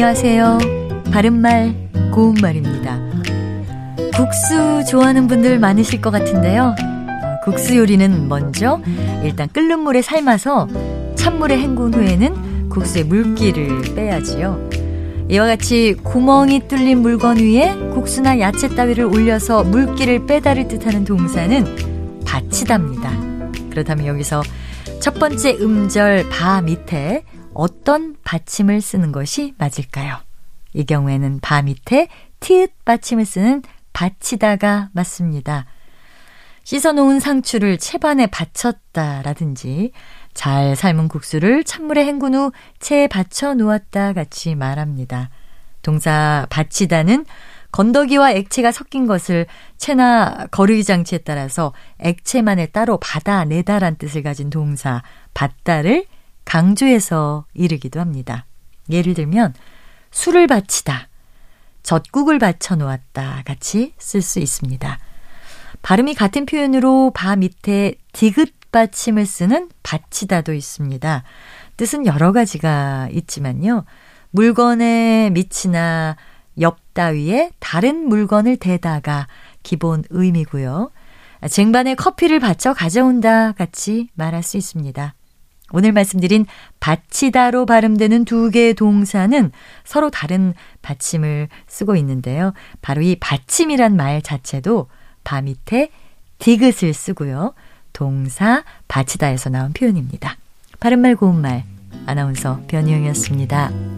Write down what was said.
안녕하세요. 바른말, 고운말입니다. 국수 좋아하는 분들 많으실 것 같은데요. 어, 국수 요리는 먼저 일단 끓는 물에 삶아서 찬물에 헹군 후에는 국수의 물기를 빼야지요. 이와 같이 구멍이 뚫린 물건 위에 국수나 야채 따위를 올려서 물기를 빼다를 뜻하는 동사는 받치답니다. 그렇다면 여기서 첫 번째 음절 바 밑에 어떤 받침을 쓰는 것이 맞을까요? 이 경우에는 바 밑에 티읕 받침을 쓰는 받치다가 맞습니다. 씻어놓은 상추를 채반에 받쳤다라든지 잘 삶은 국수를 찬물에 헹군 후 채에 받쳐 놓았다 같이 말합니다. 동사 받치다는 건더기와 액체가 섞인 것을 채나 거르기 장치에 따라서 액체만에 따로 받아내다란 뜻을 가진 동사 받다를 강조해서 이르기도 합니다. 예를 들면 술을 바치다, 젖국을 받쳐 놓았다 같이 쓸 수 있습니다. 발음이 같은 표현으로 바 밑에 디귿 받침을 쓰는 받치다도 있습니다. 뜻은 여러 가지가 있지만요. 물건의 밑이나 옆 따위에 다른 물건을 대다가 기본 의미고요. 쟁반에 커피를 받쳐 가져온다 같이 말할 수 있습니다. 오늘 말씀드린 받치다로 발음되는 두 개의 동사는 서로 다른 받침을 쓰고 있는데요. 바로 이 받침이란 말 자체도 바 밑에 디귿을 쓰고요. 동사 받치다에서 나온 표현입니다. 바른말 고운말 아나운서 변희영이었습니다.